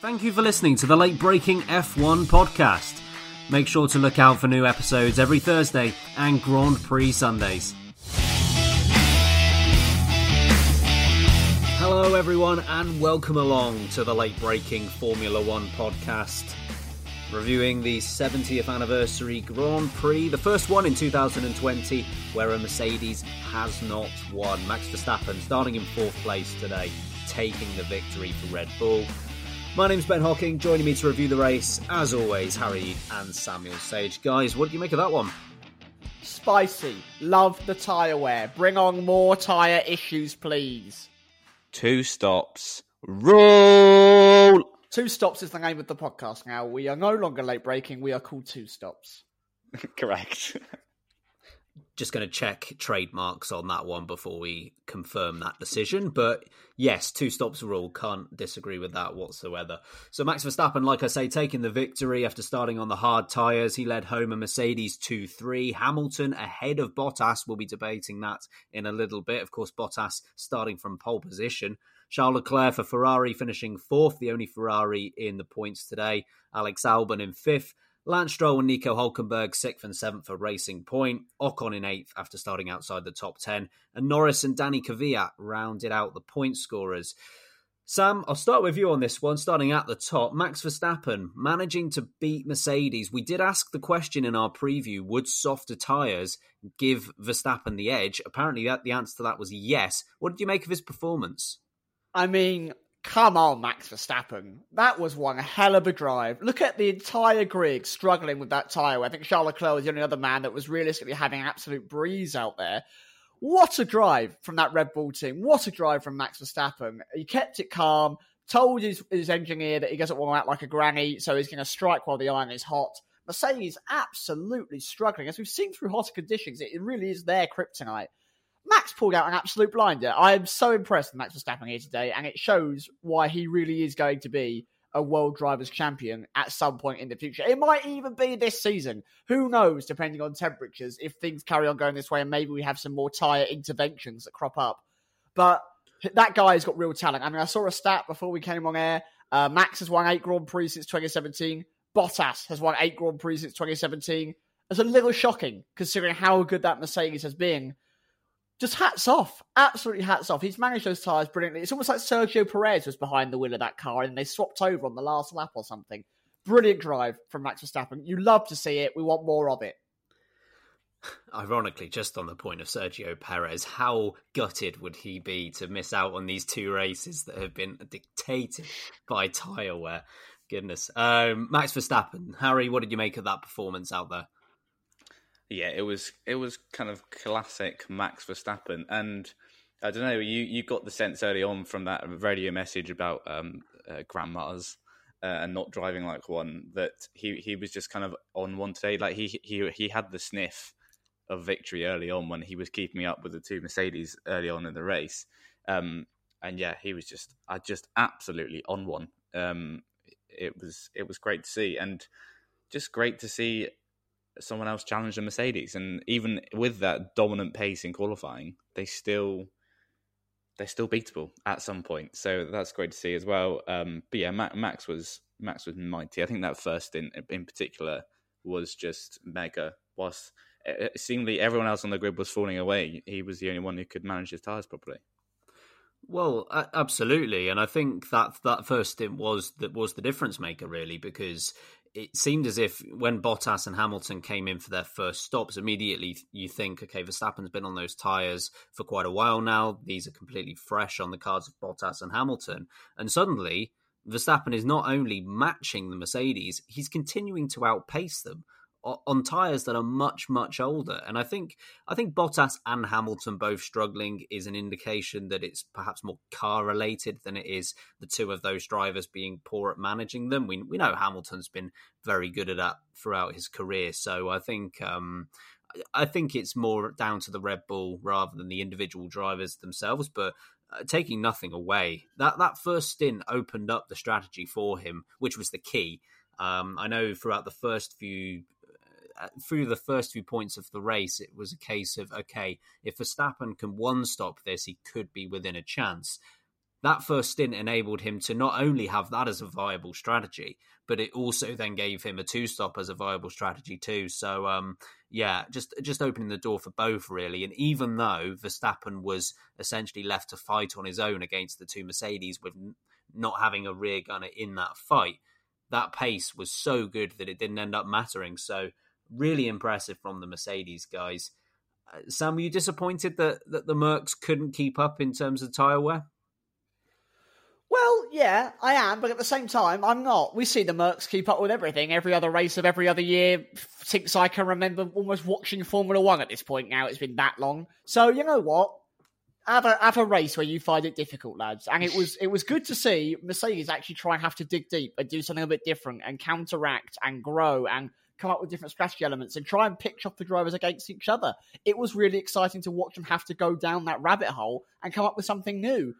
Thank you for listening to the late breaking F1 podcast. Make sure to look out for new episodes every Thursday and Grand Prix Sundays. Hello, everyone, and welcome along to the late breaking Formula One podcast. Reviewing the 70th anniversary Grand Prix, the first one in 2020 where a Mercedes has not won. Max Verstappen starting in fourth place today, taking the victory for Red Bull. My name's Ben Hocking. Joining me to review the race, as always, Harry and Samuel Sage. Guys, what do you make of that one? Spicy. Love the tyre wear. Bring on more tyre issues, please. Two stops. Roll! Two stops is the name of the podcast now. We are no longer late breaking. We are called Two Stops. Correct. Just going to check trademarks on that one before we confirm that decision. But yes, two stops rule. Can't disagree with that whatsoever. So Max Verstappen, like I say, taking the victory after starting on the hard tyres. He led home a Mercedes 2 3. Hamilton ahead of Bottas. We'll be debating that in a little bit. Of course, Bottas starting from pole position. Charles Leclerc for Ferrari finishing fourth, the only Ferrari in the points today. Alex Albon in fifth. Lance Stroll and Nico Hulkenberg sixth and seventh for Racing Point, Ocon in eighth after starting outside the top 10, and Norris and Danny Kvyat rounded out the point scorers. Sam, I'll start with you on this one, starting at the top. Max Verstappen managing to beat Mercedes. We did ask the question in our preview would softer tyres give Verstappen the edge? Apparently, that the answer to that was yes. What did you make of his performance? I mean, Come on, Max Verstappen. That was one hell of a drive. Look at the entire grid struggling with that tyre. I think Charles Leclerc was the only other man that was realistically having absolute breeze out there. What a drive from that Red Bull team. What a drive from Max Verstappen. He kept it calm, told his, his engineer that he doesn't want to act like a granny, so he's going to strike while the iron is hot. Mercedes absolutely struggling. As we've seen through hotter conditions, it really is their kryptonite. Max pulled out an absolute blinder. I am so impressed with Max Verstappen here today, and it shows why he really is going to be a world drivers champion at some point in the future. It might even be this season. Who knows, depending on temperatures, if things carry on going this way and maybe we have some more tyre interventions that crop up. But that guy has got real talent. I mean, I saw a stat before we came on air. Uh, Max has won eight Grand Prix since 2017. Bottas has won eight Grand Prix since 2017. It's a little shocking considering how good that Mercedes has been just hats off. Absolutely hats off. He's managed those tyres brilliantly. It's almost like Sergio Perez was behind the wheel of that car and they swapped over on the last lap or something. Brilliant drive from Max Verstappen. You love to see it. We want more of it. Ironically, just on the point of Sergio Perez, how gutted would he be to miss out on these two races that have been dictated by tyre wear? Goodness. Um, Max Verstappen, Harry, what did you make of that performance out there? Yeah, it was it was kind of classic Max Verstappen, and I don't know, you you got the sense early on from that radio message about um, uh, grandmas uh, and not driving like one that he he was just kind of on one today. Like he he he had the sniff of victory early on when he was keeping up with the two Mercedes early on in the race. Um, and yeah, he was just I just absolutely on one. Um, it was it was great to see, and just great to see someone else challenged the Mercedes. And even with that dominant pace in qualifying, they still they're still beatable at some point. So that's great to see as well. Um, but yeah, Max was Max was mighty. I think that first in in particular was just mega. Whilst seemingly everyone else on the grid was falling away, he was the only one who could manage his tires properly. Well, absolutely, and I think that that first stint was that was the difference maker, really, because it seemed as if when Bottas and Hamilton came in for their first stops, immediately you think, okay, Verstappen's been on those tyres for quite a while now. These are completely fresh on the cards of Bottas and Hamilton. And suddenly, Verstappen is not only matching the Mercedes, he's continuing to outpace them on tires that are much much older and i think i think bottas and hamilton both struggling is an indication that it's perhaps more car related than it is the two of those drivers being poor at managing them we we know hamilton's been very good at that throughout his career so i think um I think it's more down to the Red Bull rather than the individual drivers themselves. But uh, taking nothing away, that that first stint opened up the strategy for him, which was the key. Um, I know throughout the first few through the first few points of the race, it was a case of okay, if Verstappen can one stop this, he could be within a chance. That first stint enabled him to not only have that as a viable strategy, but it also then gave him a two stop as a viable strategy too. So, um, yeah, just just opening the door for both really. And even though Verstappen was essentially left to fight on his own against the two Mercedes with not having a rear gunner in that fight, that pace was so good that it didn't end up mattering. So really impressive from the Mercedes guys. Uh, Sam, were you disappointed that, that the Mercs couldn't keep up in terms of tyre wear? Well, yeah, I am, but at the same time, I'm not. We see the Mercs keep up with everything, every other race of every other year since I can remember almost watching Formula One at this point now. It's been that long. So, you know what? Have a, have a race where you find it difficult, lads. And it was it was good to see Mercedes actually try and have to dig deep and do something a bit different and counteract and grow and come up with different strategy elements and try and pitch off the drivers against each other. It was really exciting to watch them have to go down that rabbit hole and come up with something new.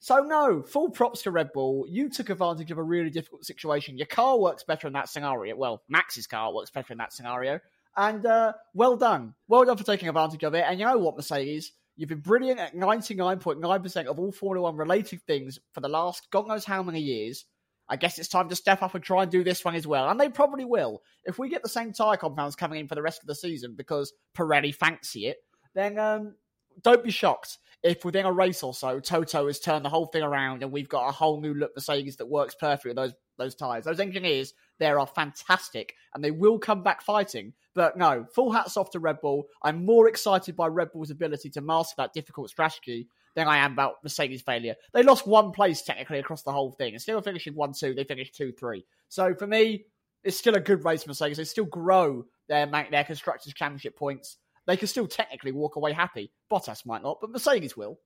So no, full props to Red Bull. You took advantage of a really difficult situation. Your car works better in that scenario. Well, Max's car works better in that scenario. And uh, well done. Well done for taking advantage of it. And you know what, Mercedes? You've been brilliant at 99.9% of all Formula One related things for the last God knows how many years. I guess it's time to step up and try and do this one as well. And they probably will. If we get the same tyre compounds coming in for the rest of the season because Pirelli fancy it, then um, don't be shocked if within a race or so, Toto has turned the whole thing around and we've got a whole new look Mercedes that works perfectly with those those tyres. Those engineers there are fantastic and they will come back fighting. But no, full hats off to Red Bull. I'm more excited by Red Bull's ability to master that difficult strategy than I am about Mercedes' failure. They lost one place technically across the whole thing. Instead of finishing 1 2, they finished 2 3. So for me, it's still a good race, Mercedes. They still grow their, their Constructors' Championship points. They can still technically walk away happy. Bottas might not, but Mercedes will.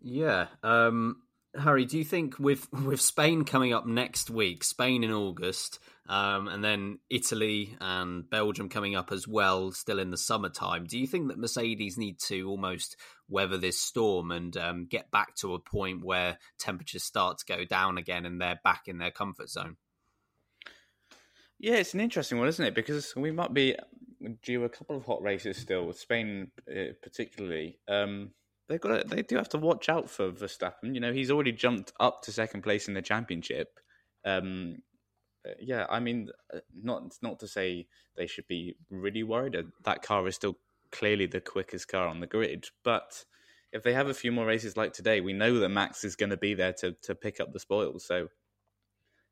Yeah. Um, Harry, do you think with with Spain coming up next week, Spain in August, um, and then Italy and Belgium coming up as well, still in the summertime, do you think that Mercedes need to almost weather this storm and um, get back to a point where temperatures start to go down again and they're back in their comfort zone? Yeah, it's an interesting one, isn't it? Because we might be due a couple of hot races still, with Spain uh, particularly. Um, they've got they do have to watch out for Verstappen. You know, he's already jumped up to second place in the championship. Um, uh, yeah, I mean, uh, not not to say they should be really worried. That car is still clearly the quickest car on the grid, but if they have a few more races like today, we know that Max is going to be there to to pick up the spoils. So,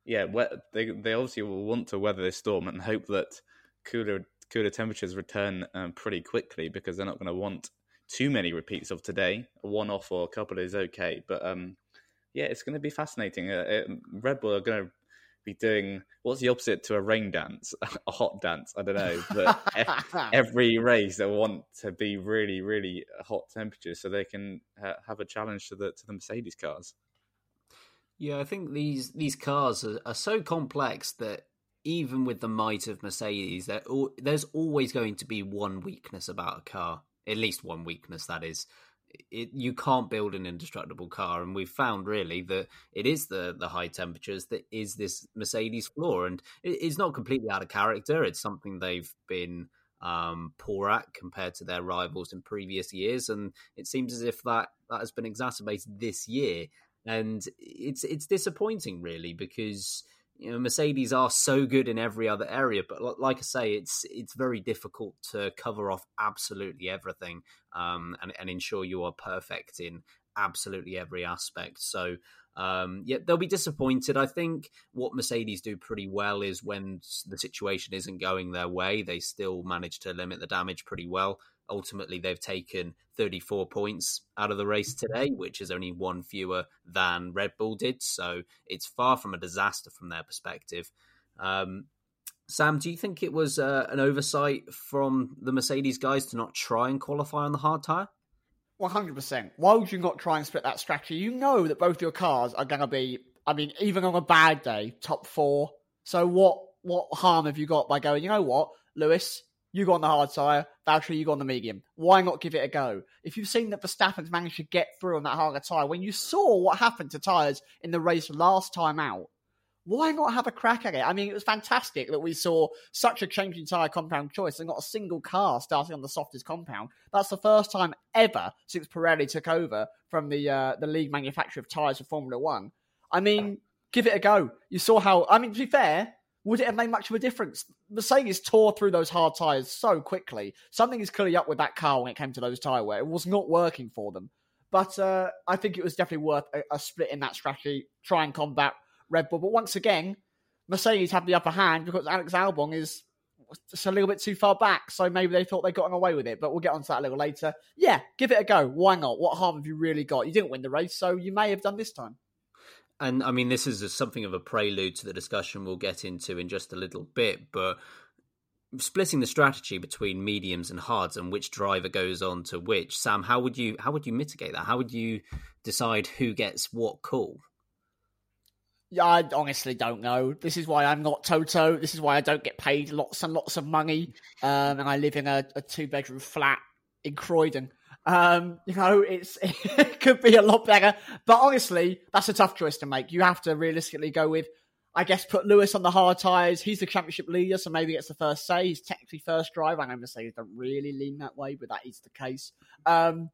yeah, they they obviously will want to weather this storm and hope that cooler cooler temperatures return um, pretty quickly because they're not going to want too many repeats of today. A one off or a couple is okay, but um, yeah, it's going to be fascinating. Uh, it, Red Bull are going to be doing what's the opposite to a rain dance, a hot dance. I don't know, but every race they want to be really, really hot temperatures so they can uh, have a challenge to the to the Mercedes cars. Yeah, I think these these cars are, are so complex that even with the might of Mercedes, there's always going to be one weakness about a car at least one weakness that is it, you can't build an indestructible car, and we've found really that it is the the high temperatures that is this Mercedes flaw, and it, it's not completely out of character. It's something they've been um, poor at compared to their rivals in previous years, and it seems as if that that has been exacerbated this year, and it's it's disappointing really because you know Mercedes are so good in every other area, but like I say, it's it's very difficult to cover off absolutely everything um, and and ensure you are perfect in absolutely every aspect. So um, yeah, they'll be disappointed. I think what Mercedes do pretty well is when the situation isn't going their way, they still manage to limit the damage pretty well. Ultimately, they've taken 34 points out of the race today, which is only one fewer than Red Bull did. So it's far from a disaster from their perspective. Um, Sam, do you think it was uh, an oversight from the Mercedes guys to not try and qualify on the hard tyre? 100%. Why would you not try and split that strategy? You know that both your cars are going to be, I mean, even on a bad day, top four. So what what harm have you got by going, you know what, Lewis, you go on the hard tyre, Valtteri, you go on the medium. Why not give it a go? If you've seen that Verstappen's managed to get through on that harder tyre, when you saw what happened to tyres in the race last time out, why not have a crack at it? I mean, it was fantastic that we saw such a changing tyre compound choice and not a single car starting on the softest compound. That's the first time ever since Pirelli took over from the uh, the league manufacturer of tyres for Formula One. I mean, give it a go. You saw how. I mean, to be fair, would it have made much of a difference? Mercedes tore through those hard tyres so quickly. Something is clearly up with that car when it came to those tyre wear. It was not working for them. But uh, I think it was definitely worth a, a split in that strategy, try and combat Red Bull. But once again, Mercedes have the upper hand because Alex Albon is just a little bit too far back. So maybe they thought they got away with it. But we'll get onto that a little later. Yeah, give it a go. Why not? What harm have you really got? You didn't win the race, so you may have done this time. And I mean, this is a, something of a prelude to the discussion we'll get into in just a little bit. But splitting the strategy between mediums and hards and which driver goes on to which, Sam, how would you how would you mitigate that? How would you decide who gets what call? Yeah, I honestly don't know. This is why I'm not Toto. This is why I don't get paid lots and lots of money. Um, and I live in a, a two bedroom flat in Croydon. Um, you know, it's it could be a lot better. But honestly, that's a tough choice to make. You have to realistically go with, I guess, put Lewis on the hard tyres. He's the championship leader, so maybe it's the first say. He's technically first driver. I know Mercedes don't really lean that way, but that is the case. Um,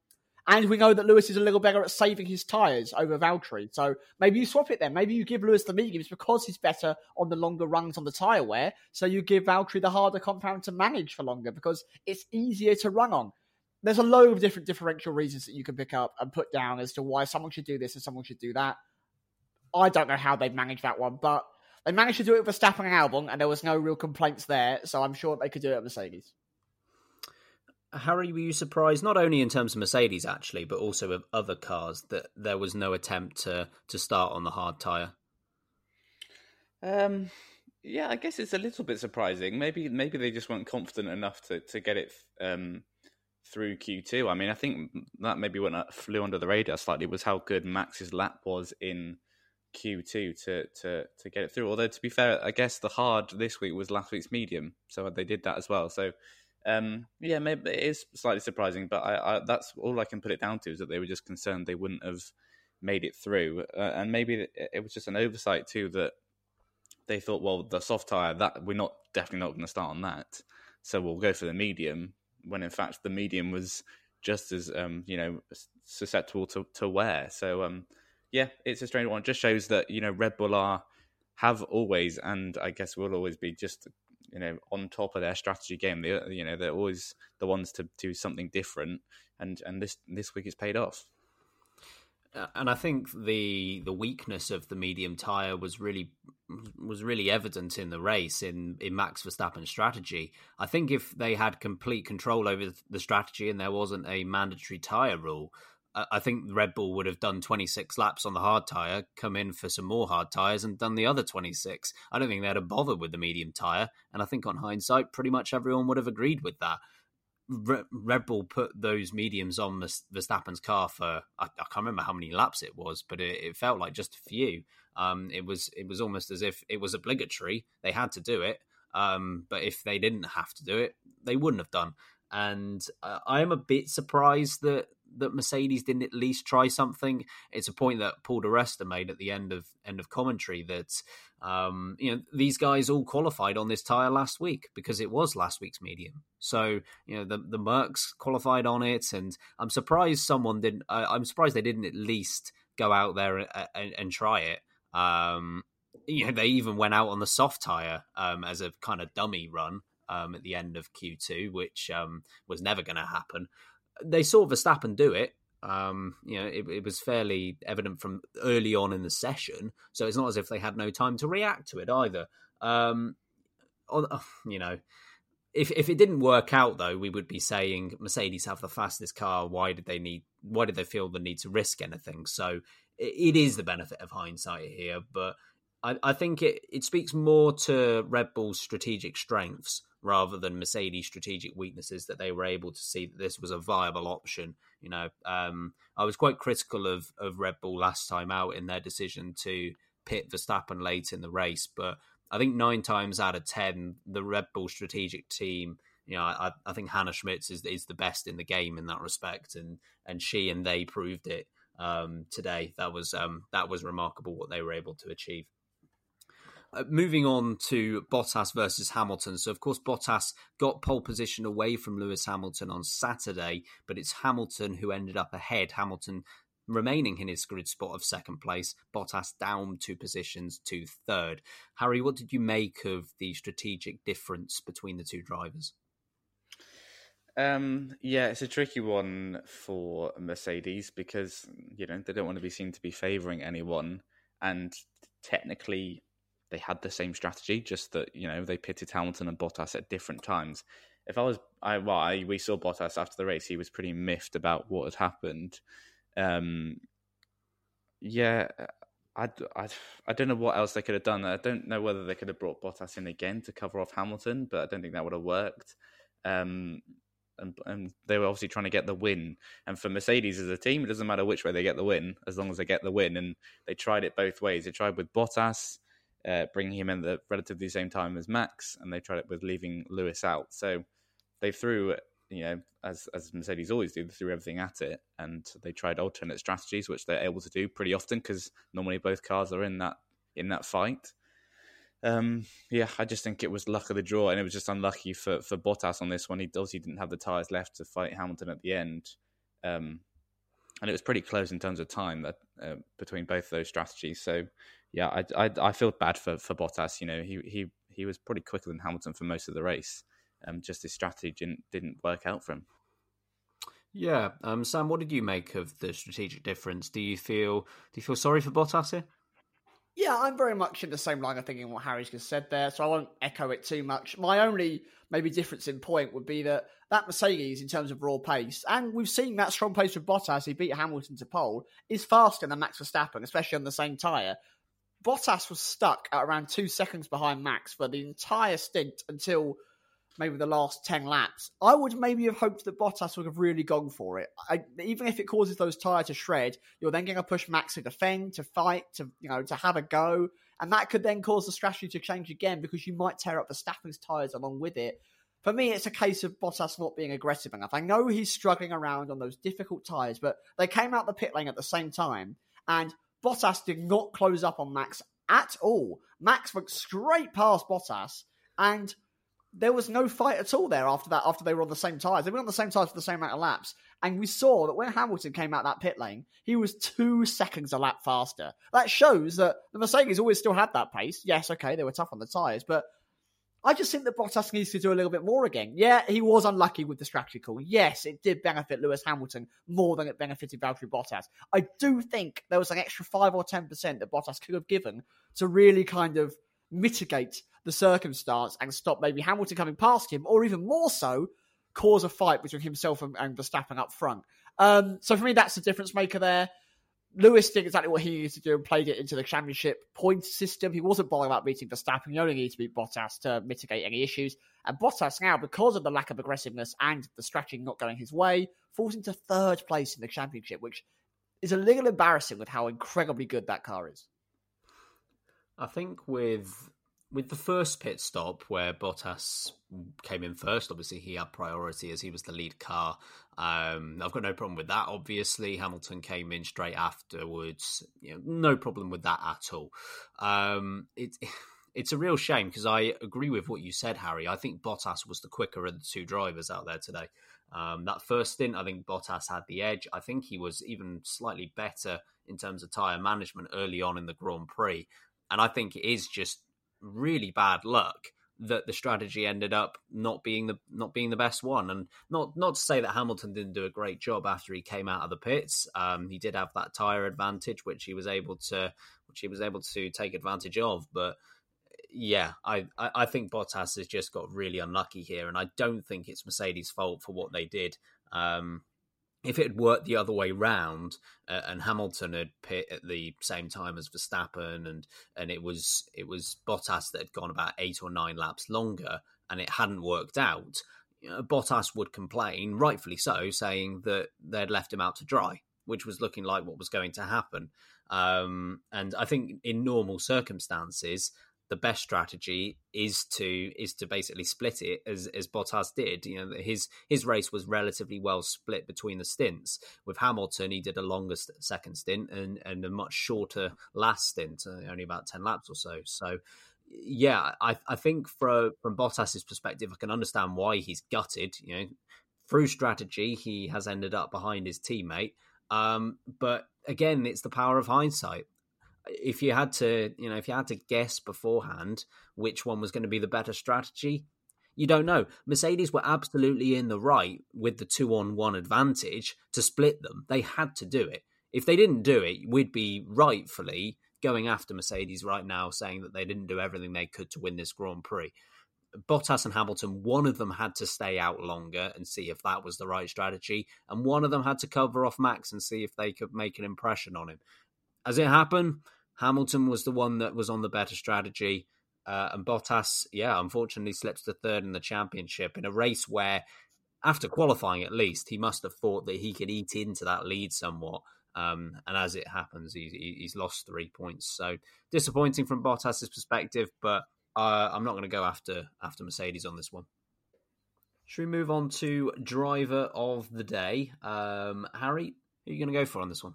and we know that Lewis is a little better at saving his tyres over Valtteri. So maybe you swap it then. Maybe you give Lewis the mediums because he's better on the longer rungs on the tyre wear. So you give Valtteri the harder compound to manage for longer because it's easier to run on. There's a load of different differential reasons that you can pick up and put down as to why someone should do this and someone should do that. I don't know how they've managed that one, but they managed to do it with Verstappen and Albon, and there was no real complaints there. So I'm sure they could do it at Mercedes. Harry, were you surprised not only in terms of Mercedes actually, but also of other cars that there was no attempt to to start on the hard tire? Um, yeah, I guess it's a little bit surprising. Maybe maybe they just weren't confident enough to to get it um, through Q two. I mean, I think that maybe what flew under the radar slightly was how good Max's lap was in Q two to to to get it through. Although to be fair, I guess the hard this week was last week's medium, so they did that as well. So um, yeah, maybe it is slightly surprising, but I, I, that's all I can put it down to is that they were just concerned they wouldn't have made it through, uh, and maybe it was just an oversight too that they thought, well, the soft tire that we're not definitely not going to start on that, so we'll go for the medium. When in fact the medium was just as um, you know susceptible to, to wear. So um, yeah, it's a strange one. It just shows that you know Red Bull are have always, and I guess will always be just you know on top of their strategy game. They you know they're always the ones to do something different, and and this this week it's paid off. And I think the the weakness of the medium tire was really was really evident in the race in in Max Verstappen's strategy. I think if they had complete control over the strategy and there wasn't a mandatory tire rule, I think Red Bull would have done 26 laps on the hard tyre, come in for some more hard tyres, and done the other 26. I don't think they'd have bothered with the medium tyre. And I think on hindsight, pretty much everyone would have agreed with that. Red Bull put those mediums on Verstappen's car for I, I can't remember how many laps it was, but it, it felt like just a few. Um, it was it was almost as if it was obligatory; they had to do it. Um, but if they didn't have to do it, they wouldn't have done. And uh, I am a bit surprised that that Mercedes didn't at least try something. It's a point that Paul di Resta made at the end of end of commentary that um, you know these guys all qualified on this tire last week because it was last week's medium. So you know the the Mercs qualified on it, and I'm surprised someone didn't. I'm surprised they didn't at least go out there and, and, and try it. Um, you know, they even went out on the soft tire um, as a kind of dummy run um, at the end of Q2, which um, was never going to happen. They saw Verstappen do it. Um, you know, it, it, was fairly evident from early on in the session, so it's not as if they had no time to react to it either. Um, on, you know, if if it didn't work out though, we would be saying Mercedes have the fastest car. Why did they need? Why did they feel the need to risk anything? So it, it is the benefit of hindsight here, but I, I think it, it speaks more to Red Bull's strategic strengths rather than Mercedes' strategic weaknesses that they were able to see that this was a viable option. You know, um, I was quite critical of of Red Bull last time out in their decision to pit Verstappen late in the race, but I think nine times out of ten, the Red Bull strategic team. You know, I, I think Hannah Schmitz is is the best in the game in that respect, and and she and they proved it um, today. That was um, that was remarkable what they were able to achieve. Uh, moving on to Bottas versus Hamilton. So, of course, Bottas got pole position away from Lewis Hamilton on Saturday, but it's Hamilton who ended up ahead. Hamilton remaining in his grid spot of second place, Bottas down two positions to third. Harry, what did you make of the strategic difference between the two drivers? Um, yeah, it's a tricky one for Mercedes because you know they don't want to be seen to be favouring anyone, and technically they had the same strategy, just that you know they pitted Hamilton and Bottas at different times. If I was, I well, we saw Bottas after the race; he was pretty miffed about what had happened. Um, yeah, I, I, I don't know what else they could have done. I don't know whether they could have brought Bottas in again to cover off Hamilton, but I don't think that would have worked. Um, and, and they were obviously trying to get the win. And for Mercedes as a team, it doesn't matter which way they get the win, as long as they get the win. And they tried it both ways. They tried with Bottas uh, bringing him in the relatively same time as Max, and they tried it with leaving Lewis out. So they threw, you know, as as Mercedes always do, they threw everything at it, and they tried alternate strategies, which they're able to do pretty often because normally both cars are in that in that fight. Um, yeah, I just think it was luck of the draw, and it was just unlucky for for Bottas on this one. He obviously didn't have the tyres left to fight Hamilton at the end. Um, and it was pretty close in terms of time that uh, between both those strategies. So yeah, I, I, I feel bad for for Bottas. You know, he he he was pretty quicker than Hamilton for most of the race. Um, just his strategy didn't didn't work out for him. Yeah, um, Sam, what did you make of the strategic difference? Do you feel do you feel sorry for Bottas here? Yeah, I'm very much in the same line of thinking what Harry's just said there, so I won't echo it too much. My only maybe difference in point would be that that Mercedes, in terms of raw pace, and we've seen that strong pace with Bottas, he beat Hamilton to pole, is faster than Max Verstappen, especially on the same tyre. Bottas was stuck at around two seconds behind Max for the entire stint until maybe the last 10 laps. I would maybe have hoped that Bottas would have really gone for it. I, even if it causes those tyres to shred, you're then going to push Max to defend, to fight, to you know, to have a go. And that could then cause the strategy to change again because you might tear up the Verstappen's tyres along with it. For me, it's a case of Bottas not being aggressive enough. I know he's struggling around on those difficult tyres, but they came out the pit lane at the same time. And Bottas did not close up on Max at all. Max went straight past Bottas, and there was no fight at all there after that. After they were on the same tyres, they were on the same tyres for the same amount of laps, and we saw that when Hamilton came out that pit lane, he was two seconds a lap faster. That shows that the Mercedes always still had that pace. Yes, okay, they were tough on the tyres, but I just think that Bottas needs to do a little bit more again. Yeah, he was unlucky with the strategy call. Yes, it did benefit Lewis Hamilton more than it benefited Valtteri Bottas. I do think there was an extra 5 or 10% that Bottas could have given to really kind of mitigate the circumstance and stop maybe Hamilton coming past him, or even more so, cause a fight between himself and, and Verstappen up front. Um, so for me, that's the difference maker there. Lewis did exactly what he needed to do and played it into the championship point system. He wasn't bothered about beating Verstappen. He only needed to beat Bottas to mitigate any issues. And Bottas now, because of the lack of aggressiveness and the stretching not going his way, falls into third place in the championship, which is a little embarrassing with how incredibly good that car is. I think with with the first pit stop where Bottas came in first, obviously he had priority as he was the lead car. Um, I've got no problem with that. Obviously, Hamilton came in straight afterwards. You know, no problem with that at all. Um, it, it's a real shame because I agree with what you said, Harry. I think Bottas was the quicker of the two drivers out there today. Um, that first stint, I think Bottas had the edge. I think he was even slightly better in terms of tyre management early on in the Grand Prix. And I think it is just really bad luck that the strategy ended up not being the not being the best one. And not not to say that Hamilton didn't do a great job after he came out of the pits. Um, he did have that tire advantage, which he was able to which he was able to take advantage of. But yeah, I, I think Bottas has just got really unlucky here, and I don't think it's Mercedes' fault for what they did. Um, if it had worked the other way round uh, and Hamilton had pit at the same time as Verstappen and and it was it was Bottas that had gone about eight or nine laps longer and it hadn't worked out, you know, Bottas would complain, rightfully so, saying that they'd left him out to dry, which was looking like what was going to happen. Um, and I think in normal circumstances, the best strategy is to is to basically split it as as Bottas did. You know, his his race was relatively well split between the stints. With Hamilton, he did a longer second stint and and a much shorter last stint, uh, only about ten laps or so. So. Yeah, I, I think from from Bottas's perspective, I can understand why he's gutted. You know, through strategy, he has ended up behind his teammate. Um, but again, it's the power of hindsight if you had to, you know, if you had to guess beforehand which one was going to be the better strategy, you don't know. Mercedes were absolutely in the right with the two on one advantage to split them. They had to do it. If they didn't do it, we'd be rightfully going after Mercedes right now, saying that they didn't do everything they could to win this Grand Prix. Bottas and Hamilton, one of them had to stay out longer and see if that was the right strategy, and one of them had to cover off Max and see if they could make an impression on him. As it happened, Hamilton was the one that was on the better strategy. Uh, and Bottas, yeah, unfortunately slips to third in the championship in a race where, after qualifying at least, he must have thought that he could eat into that lead somewhat. Um, and as it happens, he, he's lost three points. So disappointing from Bottas's perspective, but uh, I'm not going to go after after Mercedes on this one. Should we move on to driver of the day? Um, Harry, who are you going to go for on this one?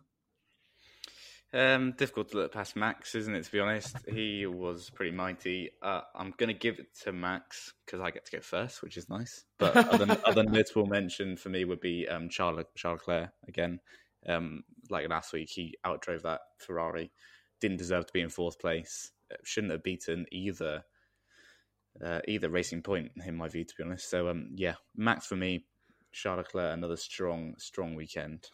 Um, difficult to look past Max, isn't it? To be honest, he was pretty mighty. Uh, I'm going to give it to Max because I get to go first, which is nice. But other, other notable mention for me would be um, Charles, Charles Leclerc again. Um, like last week, he outdrove that Ferrari. Didn't deserve to be in fourth place. Uh, shouldn't have beaten either uh, either Racing Point, in my view, to be honest. So um, yeah, Max for me. Charles Leclerc, another strong, strong weekend.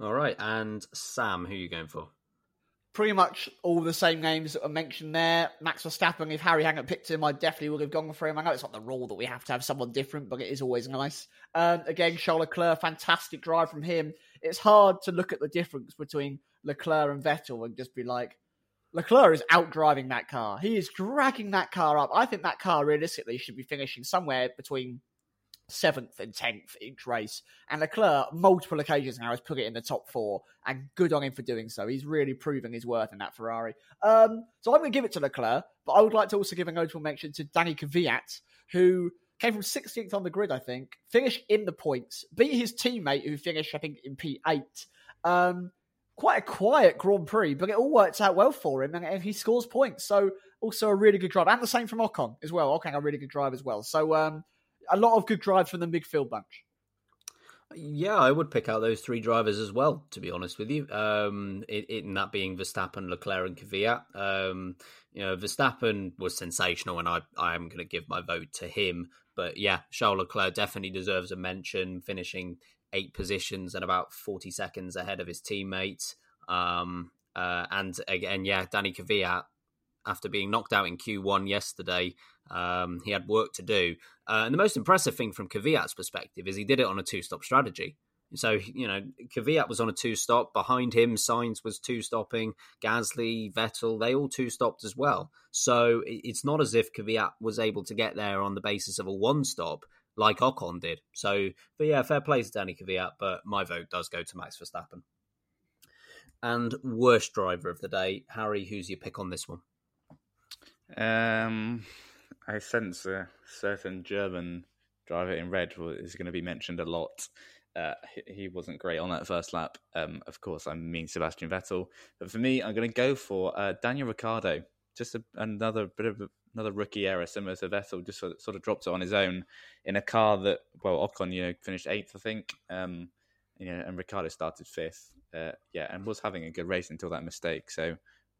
All right, and Sam, who are you going for? Pretty much all the same names that were mentioned there. Max Verstappen, if Harry hadn't picked him, I definitely would have gone for him. I know it's not the rule that we have to have someone different, but it is always nice. Um, again, Charles Leclerc, fantastic drive from him. It's hard to look at the difference between Leclerc and Vettel and just be like, Leclerc is out driving that car. He is dragging that car up. I think that car realistically should be finishing somewhere between seventh and tenth each race. And Leclerc, multiple occasions now, has put it in the top four, and good on him for doing so. He's really proving his worth in that Ferrari. Um, so I'm going to give it to Leclerc, but I would like to also give a notable mention to Danny Kvyat, who came from 16th on the grid, I think, finished in the points, beat his teammate who finished, I think, in P8. Um, quite a quiet Grand Prix, but it all works out well for him, and he scores points. So also a really good drive, and the same from Ocon as well. Ocon a really good drive as well. So um, a lot of good drives from the midfield bunch. Yeah, I would pick out those three drivers as well. To be honest with you, um, and that being Verstappen, Leclerc, and Kvyat. Um, you know, Verstappen was sensational, and I I am going to give my vote to him. But yeah, Charles Leclerc definitely deserves a mention, finishing eight positions and about forty seconds ahead of his teammates. Um, uh, and again, yeah, Danny Kvyat, after being knocked out in Q1 yesterday, um, he had work to do. Uh, and the most impressive thing from Kvyat's perspective is he did it on a two stop strategy. So, you know, Kvyat was on a two stop. Behind him, Sainz was two stopping. Gasly, Vettel, they all two stopped as well. So it's not as if Kvyat was able to get there on the basis of a one stop like Ocon did. So, but yeah, fair play to Danny Kvyat, but my vote does go to Max Verstappen. And worst driver of the day, Harry, who's your pick on this one? Um, I sense a certain German driver in red is going to be mentioned a lot. Uh, he, wasn't great on that first lap. Um, of course, I mean Sebastian Vettel, but for me, I'm going to go for uh, Daniel Ricciardo. Just a, another bit of another rookie error, similar to Vettel, just sort of, sort of dropped it on his own in a car that well, Ocon, you know, finished eighth, I think. Um, you know, and Ricciardo started fifth. Uh, yeah, and was having a good race until that mistake. So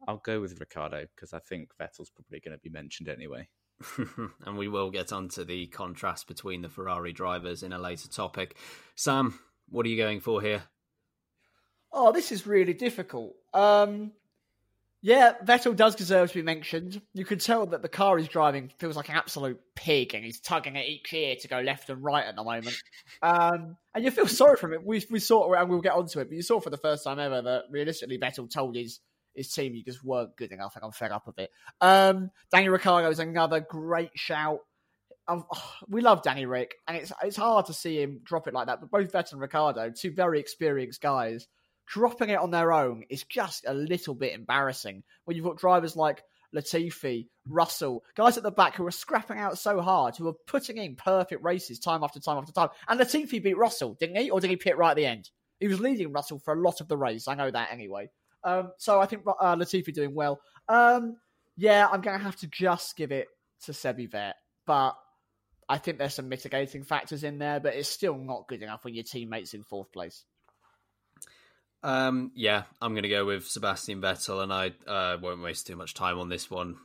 I'll go with Ricciardo because I think Vettel's probably going to be mentioned anyway. and we will get onto the contrast between the Ferrari drivers in a later topic. Sam, what are you going for here? Oh, this is really difficult. Um, yeah, Vettel does deserve to be mentioned. You can tell that the car he's driving feels like an absolute pig, and he's tugging at each ear to go left and right at the moment. Um, and you feel sorry for him. We we saw, and we'll get onto it, but you saw for the first time ever that realistically Vettel told his his team you just weren't good enough, and I'm fed up of it. Um, Daniel Ricciardo is another great shout. Um, oh, we love Danny Rick, and it's it's hard to see him drop it like that. But both Vettel and Ricciardo, two very experienced guys dropping it on their own is just a little bit embarrassing. When you've got drivers like Latifi, Russell, guys at the back who are scrapping out so hard, who are putting in perfect races time after time after time. And Latifi beat Russell, didn't he? Or did he pit right at the end? He was leading Russell for a lot of the race. I know that anyway. Um, so I think uh, Latifi doing well. Um, yeah, I'm going to have to just give it to Sebi Vet, but I think there's some mitigating factors in there, but it's still not good enough when your teammates in fourth place. Um, yeah, I'm going to go with Sebastian Vettel, and I uh, won't waste too much time on this one.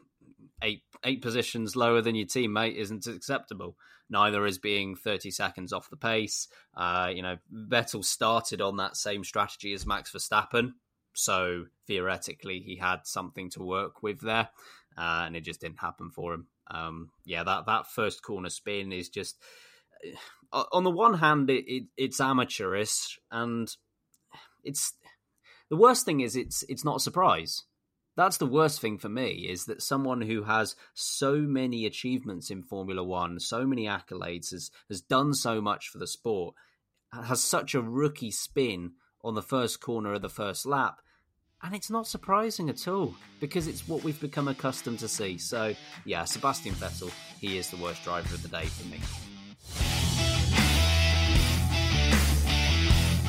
Eight eight positions lower than your teammate isn't acceptable. Neither is being 30 seconds off the pace. Uh, you know, Vettel started on that same strategy as Max Verstappen, so theoretically he had something to work with there, uh, and it just didn't happen for him. Um, yeah, that that first corner spin is just. Uh, on the one hand, it, it, it's amateurish, and it's the worst thing is it's it's not a surprise. That's the worst thing for me is that someone who has so many achievements in Formula One, so many accolades, has has done so much for the sport, has such a rookie spin on the first corner of the first lap. And it's not surprising at all because it's what we've become accustomed to see. So, yeah, Sebastian Vettel, he is the worst driver of the day for me.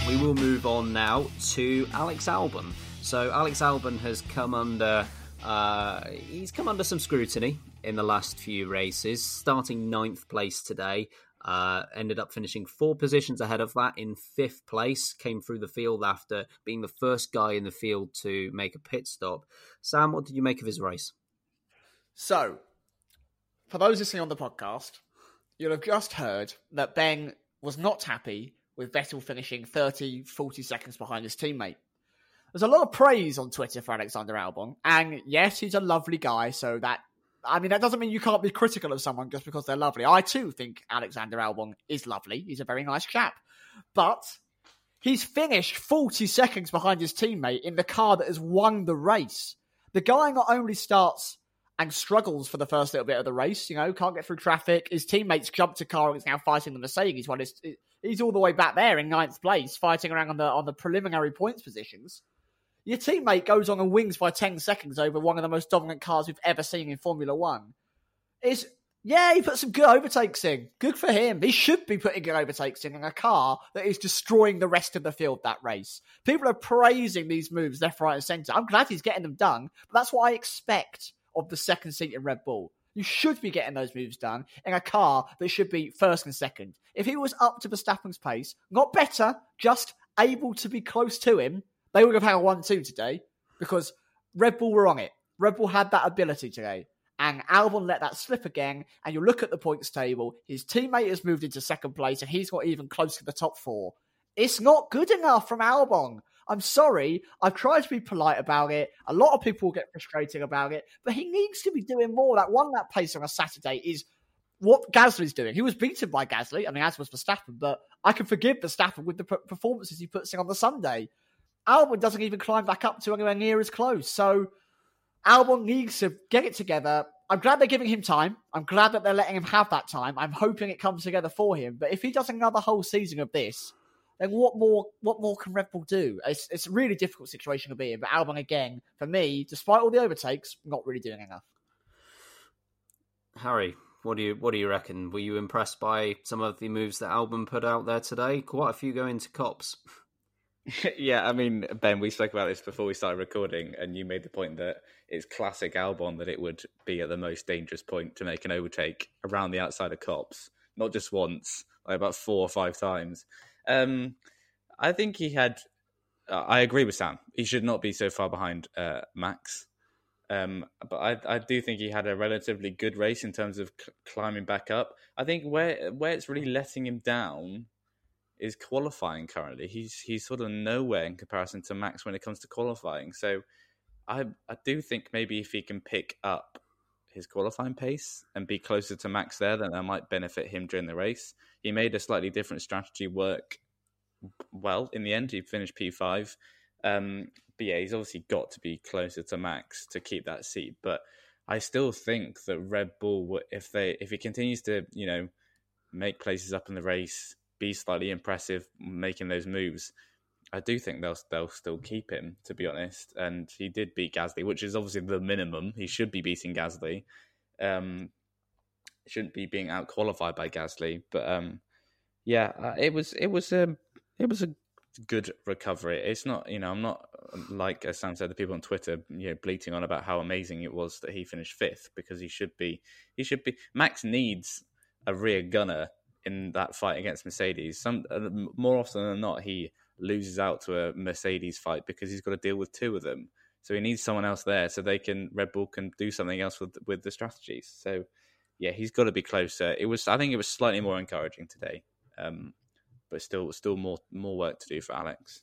we will move on now to Alex Albon. So Alex Albon has come under uh, he's come under some scrutiny in the last few races, starting ninth place today. Uh, ended up finishing four positions ahead of that in fifth place. Came through the field after being the first guy in the field to make a pit stop. Sam, what did you make of his race? So, for those listening on the podcast, you'll have just heard that Ben was not happy with Vettel finishing 30, 40 seconds behind his teammate. There's a lot of praise on Twitter for Alexander Albon, and yes, he's a lovely guy, so that I mean that doesn't mean you can't be critical of someone just because they're lovely. I too think Alexander Albon is lovely. He's a very nice chap. But he's finished 40 seconds behind his teammate in the car that has won the race. The guy not only starts and struggles for the first little bit of the race, you know, can't get through traffic. His teammates jumped a car and is now fighting the Mercedes while his, he's all the way back there in ninth place, fighting around on the on the preliminary points positions. Your teammate goes on and wins by ten seconds over one of the most dominant cars we've ever seen in Formula One. Is yeah, he put some good overtakes in. Good for him. He should be putting good overtakes in in a car that is destroying the rest of the field that race. People are praising these moves left, right, and centre. I'm glad he's getting them done, but that's what I expect of the second seat in Red Bull. You should be getting those moves done in a car that should be first and second. If he was up to Verstappen's pace, not better, just able to be close to him, they would have had a 1 2 today because Red Bull were on it. Red Bull had that ability today. And Albon let that slip again. And you look at the points table, his teammate has moved into second place and he's got even close to the top four. It's not good enough from Albon. I'm sorry. I've tried to be polite about it. A lot of people get frustrated about it, but he needs to be doing more. That one that pace on a Saturday is what Gasly's doing. He was beaten by Gasly. I mean, as was Verstappen, but I can forgive Verstappen with the performances he puts in on the Sunday. Albon doesn't even climb back up to anywhere near as close. So Albon needs to get it together. I'm glad they're giving him time. I'm glad that they're letting him have that time. I'm hoping it comes together for him. But if he does another whole season of this, then what more what more can Red Bull do? It's it's a really difficult situation to be in. But Albon again, for me, despite all the overtakes, not really doing enough. Harry, what do you what do you reckon? Were you impressed by some of the moves that Albon put out there today? Quite a few go into Copse. yeah, I mean, Ben, we spoke about this before we started recording, and you made the point that it's classic Albon that it would be at the most dangerous point to make an overtake around the outside of Copse, not just once, like about four or five times. Um, I think he had. I agree with Sam. He should not be so far behind uh, Max. Um, but I, I do think he had a relatively good race in terms of c- climbing back up. I think where where it's really letting him down is qualifying currently. He's he's sort of nowhere in comparison to Max when it comes to qualifying. So I I do think maybe if he can pick up his qualifying pace and be closer to Max there, then that might benefit him during the race. He made a slightly different strategy work well in the end. He finished P five. Um, but yeah, he's obviously got to be closer to Max to keep that seat. But I still think that Red Bull, if they if he continues to you know make places up in the race, be slightly impressive making those moves. I do think they'll they'll still keep him, to be honest. And he did beat Gasly, which is obviously the minimum. He should be beating Gasly. Um, shouldn't be being out qualified by Gasly. But um, yeah, uh, it was it was a it was a good recovery. It's not you know I'm not like as Sam said the people on Twitter you know bleating on about how amazing it was that he finished fifth because he should be he should be Max needs a rear gunner in that fight against Mercedes. Some uh, more often than not, he loses out to a Mercedes fight because he's got to deal with two of them. So he needs someone else there so they can Red Bull can do something else with with the strategies. So yeah, he's got to be closer. It was I think it was slightly more encouraging today, um, but still still more more work to do for Alex.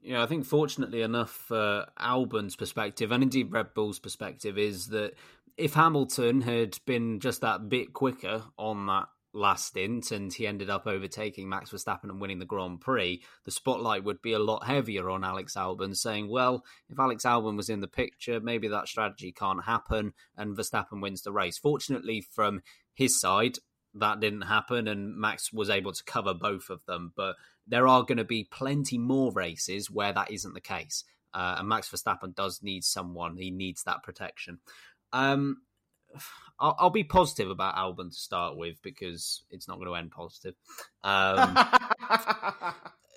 Yeah, I think fortunately enough for Albon's perspective and indeed Red Bull's perspective is that if Hamilton had been just that bit quicker on that last stint and he ended up overtaking Max Verstappen and winning the Grand Prix, the spotlight would be a lot heavier on Alex Albon, saying, well, if Alex Albon was in the picture, maybe that strategy can't happen and Verstappen wins the race. Fortunately, from his side, that didn't happen and Max was able to cover both of them. But there are going to be plenty more races where that isn't the case. Uh, and Max Verstappen does need someone, he needs that protection. Um, I'll, I'll, be positive about Albon to start with because it's not going to end positive. Um,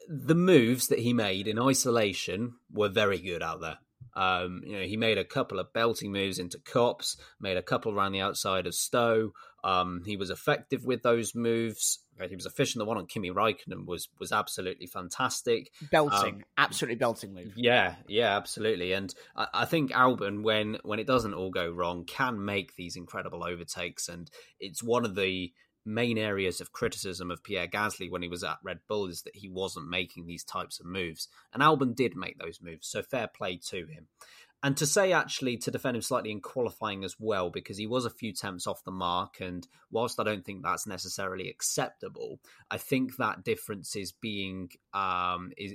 the moves that he made in isolation were very good out there. Um, you know, he made a couple of belting moves into Copse, made a couple around the outside of Stowe. Um, he was effective with those moves. He was efficient. The one on Kimi Raikkonen was was absolutely fantastic. Belting, um, absolutely belting move. Yeah, yeah, absolutely. And I, I, think Albon, when when it doesn't all go wrong, can make these incredible overtakes. And it's one of the main areas of criticism of Pierre Gasly when he was at Red Bull is that he wasn't making these types of moves. And Albon did make those moves, so fair play to him. And to say actually to defend him slightly in qualifying as well, because he was a few temps off the mark, and whilst I don't think that's necessarily acceptable, I think that difference is being um, is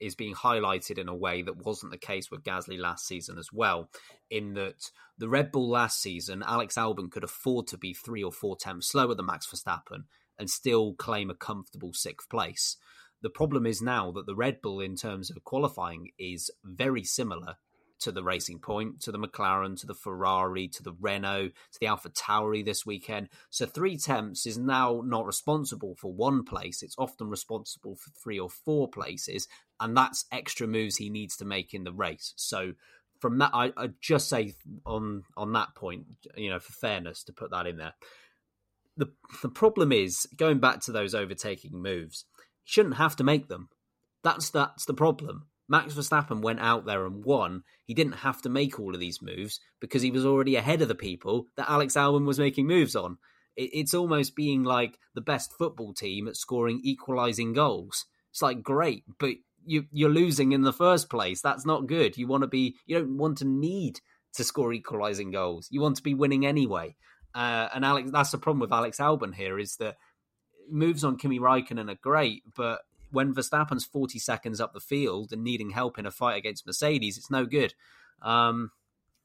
is being highlighted in a way that wasn't the case with Gasly last season as well. In that the Red Bull last season, Alex Albon could afford to be three or four temps slower than Max Verstappen and still claim a comfortable sixth place. The problem is now that the Red Bull, in terms of qualifying, is very similar to the Racing Point, to the McLaren, to the Ferrari, to the Renault, to the Alpha Tauri this weekend. So three temps is now not responsible for one place. It's often responsible for three or four places, and that's extra moves he needs to make in the race. So from that, I, I just say on on that point, you know, for fairness, to put that in there. The the problem is going back to those overtaking moves. He shouldn't have to make them. That's that's the problem. Max Verstappen went out there and won, he didn't have to make all of these moves because he was already ahead of the people that Alex Albon was making moves on. It's almost being like the best football team at scoring equalizing goals. It's like great, but you, you're losing in the first place. That's not good. You want to be. You don't want to need to score equalizing goals. You want to be winning anyway. Uh, and Alex, that's the problem with Alex Albon here is that moves on Kimi Raikkonen are great, but when Verstappen's 40 seconds up the field and needing help in a fight against Mercedes, it's no good. Um,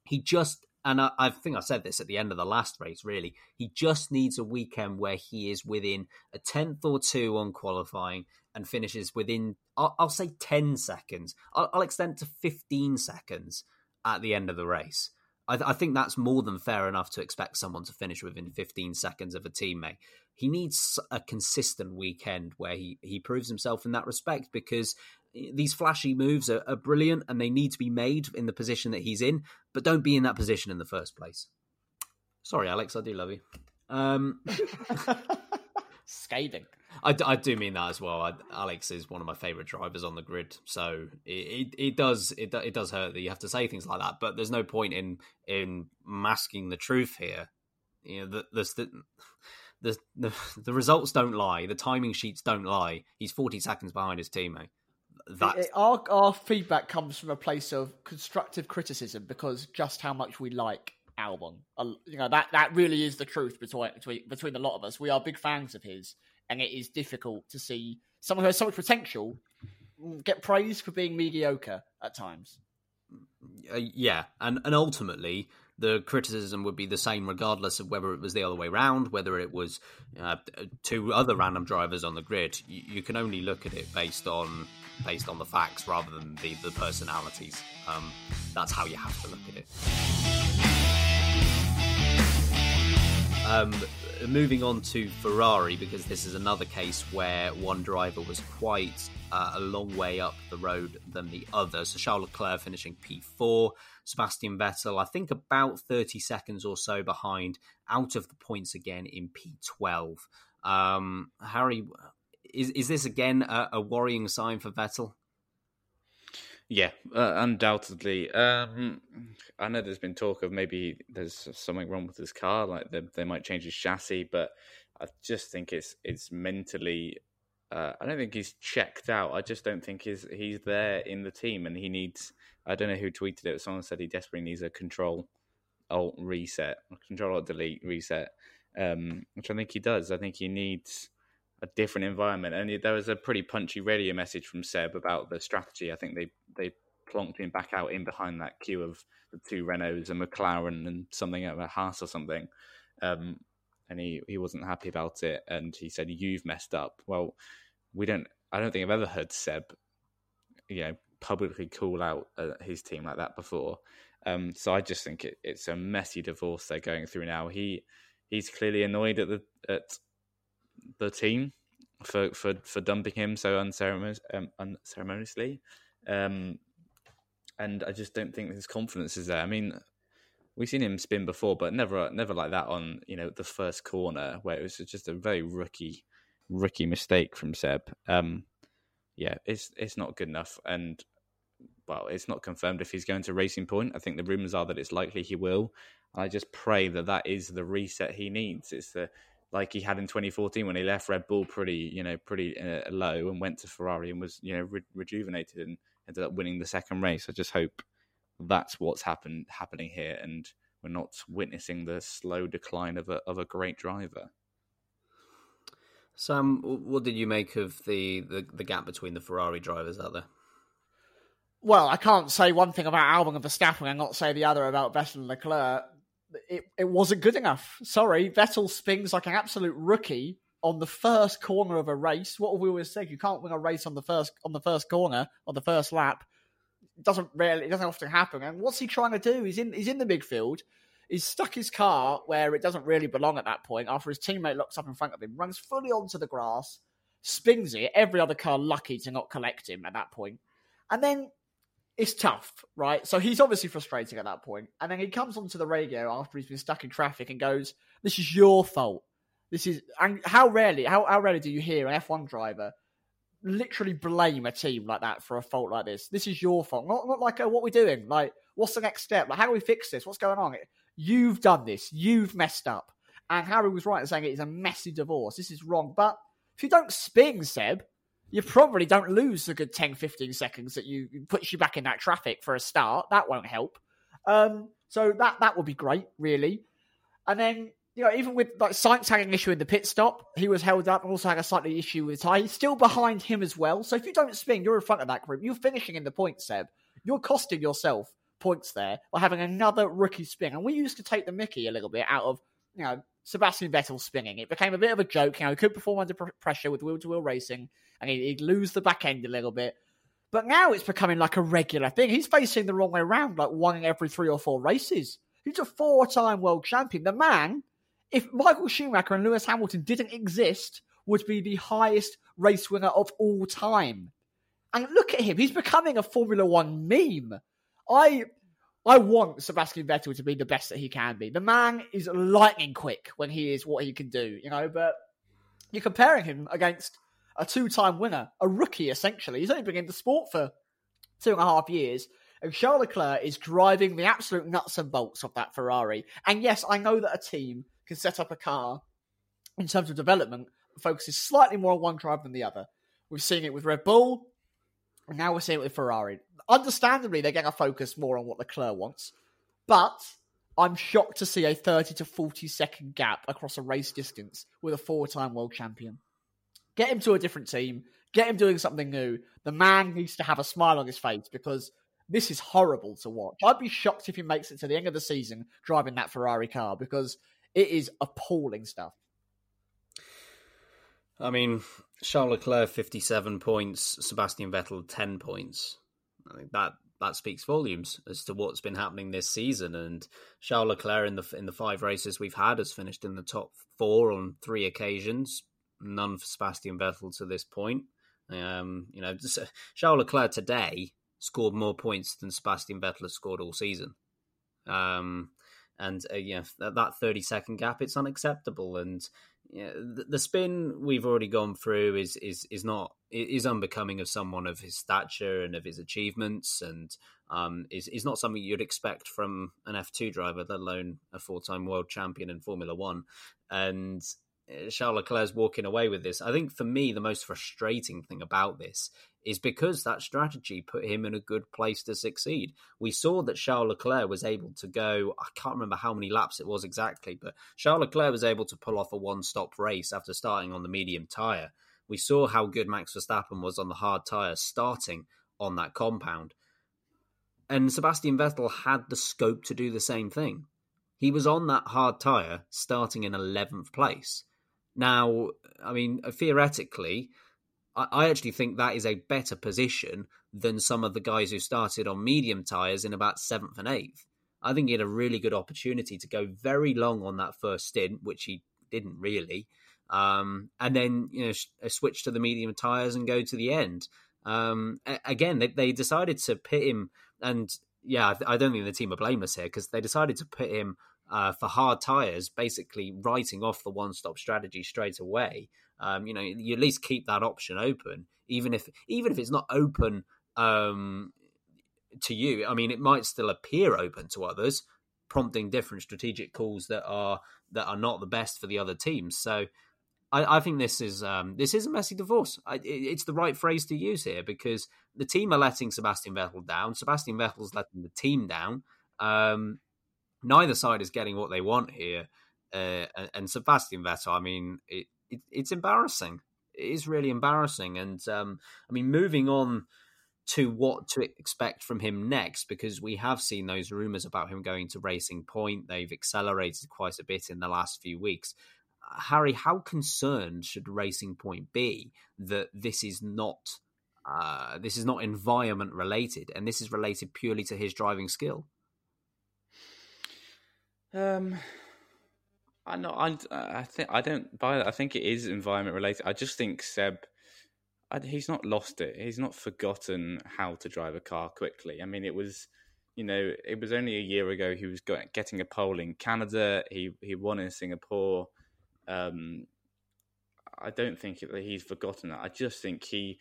he just, and I, I, think I said this at the end of the last race, really, he just needs a weekend where he is within a tenth or two on qualifying and finishes within, I'll, I'll say 10 seconds. I'll, I'll, extend to 15 seconds at the end of the race. I, th- I, think that's more than fair enough to expect someone to finish within 15 seconds of a teammate. He needs a consistent weekend where he, he proves himself in that respect because these flashy moves are, are brilliant and they need to be made in the position that he's in, but don't be in that position in the first place. Sorry, Alex, I do love you. Um, Scathing. I, I do mean that as well. I, Alex is one of my favorite drivers on the grid, so it, it, it does it, it does hurt that you have to say things like that. But there's no point in in masking the truth here. You know, the the the, the, the results don't lie. The timing sheets don't lie. He's 40 seconds behind his teammate. That our our feedback comes from a place of constructive criticism because just how much we like Albon. You know that that really is the truth between between between a lot of us. We are big fans of his and it is difficult to see someone who has so much potential get praised for being mediocre at times. Uh, yeah, and and ultimately the criticism would be the same regardless of whether it was the other way around, whether it was uh, two other random drivers on the grid. You, you, can only look at it based on based on the facts rather than the the personalities. Um, that's how you have to look at it. Um, moving on to Ferrari, because this is another case where one driver was quite uh, a long way up the road than the other. So Charles Leclerc finishing P4, Sebastian Vettel, I think about 30 seconds or so behind, out of the points again in P12. Um, Harry, is, is this again a, a worrying sign for Vettel? Yeah, uh, undoubtedly. Um, I know there's been talk of maybe there's something wrong with his car, like they, they might change his chassis, but I just think it's it's mentally. Uh, I don't think he's checked out. I just don't think he's he's there in the team, and he needs. I don't know who tweeted it. Someone said he desperately needs a control alt reset, control alt delete reset, um, which I think he does. I think he needs a different environment. And there was a pretty punchy radio message from Seb about the strategy. I think they they plonked him back out in behind that queue of the two Renaults and McLaren and something at a Haas or something. Um, and he, he wasn't happy about it. And he said, "You've messed up." Well, we don't. I don't think I've ever heard Seb, you know, publicly call out uh, his team like that before. Um, so I just think it, it's a messy divorce they're going through now. He he's clearly annoyed at the at the team for for for dumping him so unceremonious, um, unceremoniously. Um, and I just don't think his confidence is there. I mean, we've seen him spin before, but never never like that on you know the first corner where it was just a very rookie rookie mistake from Seb. Um, yeah, it's it's not good enough, and well, it's not confirmed if he's going to Racing Point. I think the rumors are that it's likely he will. I just pray that that is the reset he needs. It's the like he had in 2014 when he left Red Bull pretty, you know, pretty uh, low and went to Ferrari and was, you know, re- rejuvenated and ended up winning the second race. I just hope that's what's happened happening here, and we're not witnessing the slow decline of a of a great driver. Sam, what did you make of the, the, the gap between the Ferrari drivers out there? Well, I can't say one thing about Albon and Verstappen and not say the other about Vettel and Leclerc it, it wasn't good enough. Sorry, Vettel spins like an absolute rookie on the first corner of a race. What have we always said? You can't win a race on the first on the first corner on the first lap. It doesn't really it doesn't often happen. And what's he trying to do? He's in he's in the midfield. He's stuck his car where it doesn't really belong at that point. After his teammate locks up in front of him, runs fully onto the grass, spins it. Every other car lucky to not collect him at that point. and then it's tough, right? So he's obviously frustrating at that point. And then he comes onto the radio after he's been stuck in traffic and goes, This is your fault. This is and how rarely how, how rarely do you hear an F1 driver literally blame a team like that for a fault like this? This is your fault. Not not like oh, what we're doing. Like, what's the next step? Like, how do we fix this? What's going on? You've done this. You've messed up. And Harry was right in saying it is a messy divorce. This is wrong. But if you don't spin, Seb, you probably don't lose the good 10, 15 seconds that you puts you back in that traffic for a start. That won't help. Um, so that that would be great, really. And then you know, even with like Sainz had an issue in the pit stop, he was held up. and Also had a slightly issue with Ty. He's still behind him as well. So if you don't spin, you're in front of that group. You're finishing in the points, Seb. You're costing yourself points there by having another rookie spin. And we used to take the Mickey a little bit out of you know Sebastian Vettel spinning. It became a bit of a joke. You know, he could perform under pr- pressure with wheel to wheel racing, and he'd, he'd, lose the back end a little bit. But now it's becoming like a regular thing. He's facing the wrong way around, like one every three or four races. He's a four-time world champion. The man, if Michael Schumacher and Lewis Hamilton didn't exist, would be the highest race winner of all time. And look at him; he's becoming a Formula One meme. I I want Sebastian Vettel to be the best that he can be. The man is lightning quick when he is what he can do, you know, but you're comparing him against a two time winner, a rookie essentially. He's only been in the sport for two and a half years. And Charles Leclerc is driving the absolute nuts and bolts of that Ferrari. And yes, I know that a team can set up a car in terms of development focuses slightly more on one drive than the other. We've seen it with Red Bull, now we're seeing it with Ferrari. Understandably, they're going to focus more on what Leclerc wants, but I'm shocked to see a 30 to 40 second gap across a race distance with a four time world champion. Get him to a different team, get him doing something new. The man needs to have a smile on his face because this is horrible to watch. I'd be shocked if he makes it to the end of the season driving that Ferrari car because it is appalling stuff. I mean, Charles Leclerc fifty-seven points, Sebastian Vettel ten points. I think that that speaks volumes as to what's been happening this season. And Charles Leclerc in the in the five races we've had has finished in the top four on three occasions. None for Sebastian Vettel to this point. Um, you know, Charles Leclerc today scored more points than Sebastian Vettel has scored all season. Um, and uh, yeah, that, that thirty second gap, it's unacceptable. And yeah, the, the, spin we've already gone through is is is not is unbecoming of someone of his stature and of his achievements, and um, is is not something you'd expect from an F two driver, let alone a four time world champion in Formula One. And uh, Charles Leclerc's walking away with this. I think for me, the most frustrating thing about this is because that strategy put him in a good place to succeed. We saw that Charles Leclerc was able to go, I can't remember how many laps it was exactly, but Charles Leclerc was able to pull off a one stop race after starting on the medium tyre. We saw how good Max Verstappen was on the hard tyre starting on that compound. And Sebastian Vettel had the scope to do the same thing. He was on that hard tyre starting in 11th place. Now, I mean, theoretically, I actually think that is a better position than some of the guys who started on medium tyres in about seventh and eighth. I think he had a really good opportunity to go very long on that first stint, which he didn't really, um, and then you know uh, switch to the medium tyres and go to the end. Um, again, they, they, decided to pit him, and yeah, I don't think the team are blameless here because they decided to pit him uh, for hard tyres, basically writing off the one-stop strategy straight away. Um, you know, you at least keep that option open, even if even if it's not open um, to you. I mean, it might still appear open to others, prompting different strategic calls that are that are not the best for the other teams. So. I, I think this is um, this is a messy divorce. I, it, it's the right phrase to use here because the team are letting Sebastian Vettel down. Sebastian Vettel's letting the team down. Um, neither side is getting what they want here. Uh, and, and, Sebastian Vettel, I mean, it, it, it's embarrassing. It is really embarrassing. And um, I mean, moving on to what to expect from him next, because we have seen those rumors about him going to Racing Point. They've accelerated quite a bit in the last few weeks. Harry, how concerned should Racing Point be that this is not uh, this is not environment related, and this is related purely to his driving skill? Um, I know. I I think I don't buy that. I think it is environment related. I just think Seb, I, he's not lost it. He's not forgotten how to drive a car quickly. I mean, it was, you know, it was only a year ago he was getting a pole in Canada. He he won in Singapore. Um, I don't think that he's forgotten that. I just think he,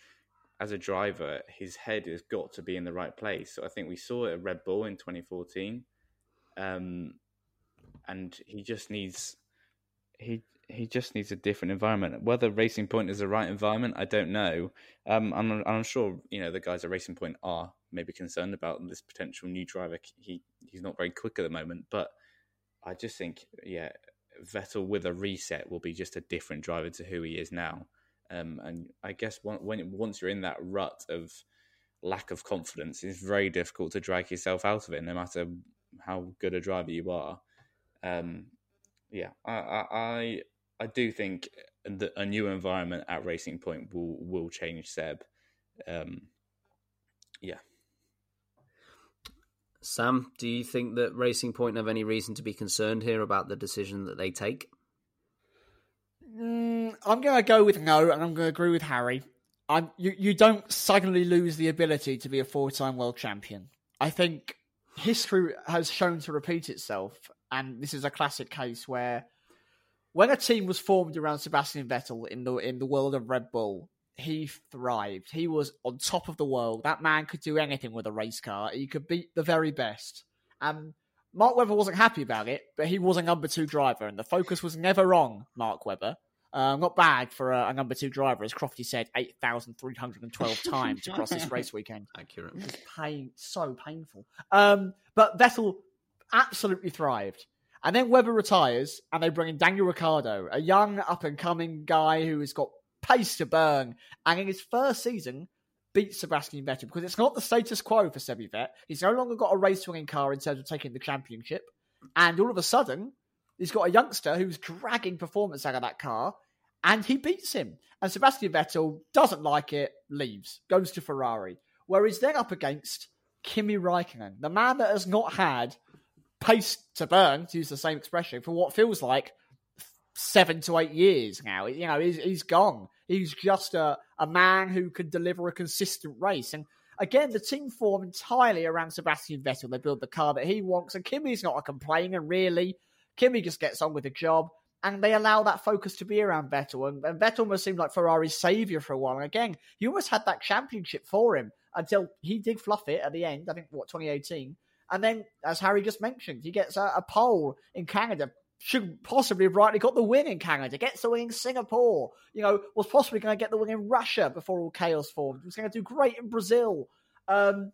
as a driver, his head has got to be in the right place. So I think we saw it at Red Bull in 2014. Um, and he just needs he he just needs a different environment. Whether Racing Point is the right environment, I don't know. Um, I'm I'm sure you know the guys at Racing Point are maybe concerned about this potential new driver. He he's not very quick at the moment, but I just think yeah, Vettel with a reset will be just a different driver to who he is now. Um, and I guess when, when once you're in that rut of lack of confidence, it's very difficult to drag yourself out of it, no matter how good a driver you are um, yeah, I, I I do think that a new environment at Racing Point will will change Seb. Um, yeah. Sam, do you think that Racing Point have any reason to be concerned here about the decision that they take? Mm, I'm going to go with no, and I'm going to agree with Harry. I'm, you, you don't suddenly lose the ability to be a four time world champion. I think history has shown to repeat itself, and this is a classic case where when a team was formed around Sebastian Vettel in the in the world of Red Bull, he thrived. He was on top of the world. That man could do anything with a race car. He could beat the very best. And Mark Webber wasn't happy about it, but he was a number two driver, and the focus was never on Mark Webber. Uh, not bad for a, a, number two driver, as Crofty said, 8,312 times across this race weekend. Accurate. It's pain, so painful. Um, but Vettel absolutely thrived. And then Webber retires, and they bring in Daniel Ricciardo, a young up and coming guy who has got pace to burn. And in his first season, beats Sebastian Vettel because it's not the status quo for Sebi Vet. He's no longer got a race winning car in terms of taking the championship. And all of a sudden, he's got a youngster who's dragging performance out of that car, and he beats him. And Sebastian Vettel doesn't like it, leaves, goes to Ferrari, where he's then up against Kimi Raikkonen, the man that has not had pace to burn, to use the same expression, for what feels like seven to eight years now. You know, he's, he's gone. He's just a, a man who can deliver a consistent race. And again, the team form entirely around Sebastian Vettel. They build the car that he wants, and Kimi's not a complainer, really. Kimi just gets on with the job, and they allow that focus to be around Vettel. And, and Vettel almost seemed like Ferrari's saviour for a while. And again, he almost had that championship for him until he did fluff it at the end, I think, what, 2018. And then, as Harry just mentioned, he gets a, a pole in Canada. Should possibly have rightly got the win in Canada, gets the win in Singapore. You know, was possibly going to get the win in Russia before all chaos formed. Was going to do great in Brazil. Um,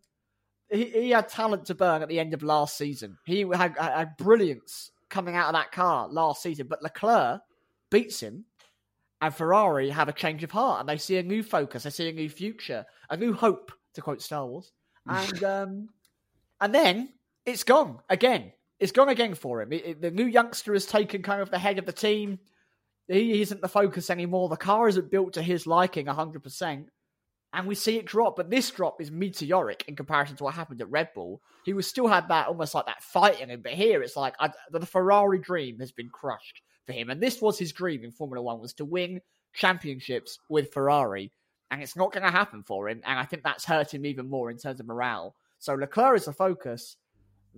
he, he, had talent to burn at the end of last season. He had, had brilliance coming out of that car last season, but Leclerc beats him, and Ferrari have a change of heart, and they see a new focus, they see a new future, a new hope, to quote Star Wars. And um, and then it's gone again. It's gone again for him. It, it, the new youngster has taken kind of the head of the team. He isn't the focus anymore. The car isn't built to his liking 100%. And we see it drop. But this drop is meteoric in comparison to what happened at Red Bull. He was still had that almost like that fight in him. But here it's like I, the Ferrari dream has been crushed for him. And this was his dream in Formula One was to win championships with Ferrari. And it's not going to happen for him. And I think that's hurt him even more in terms of morale. So Leclerc is the focus.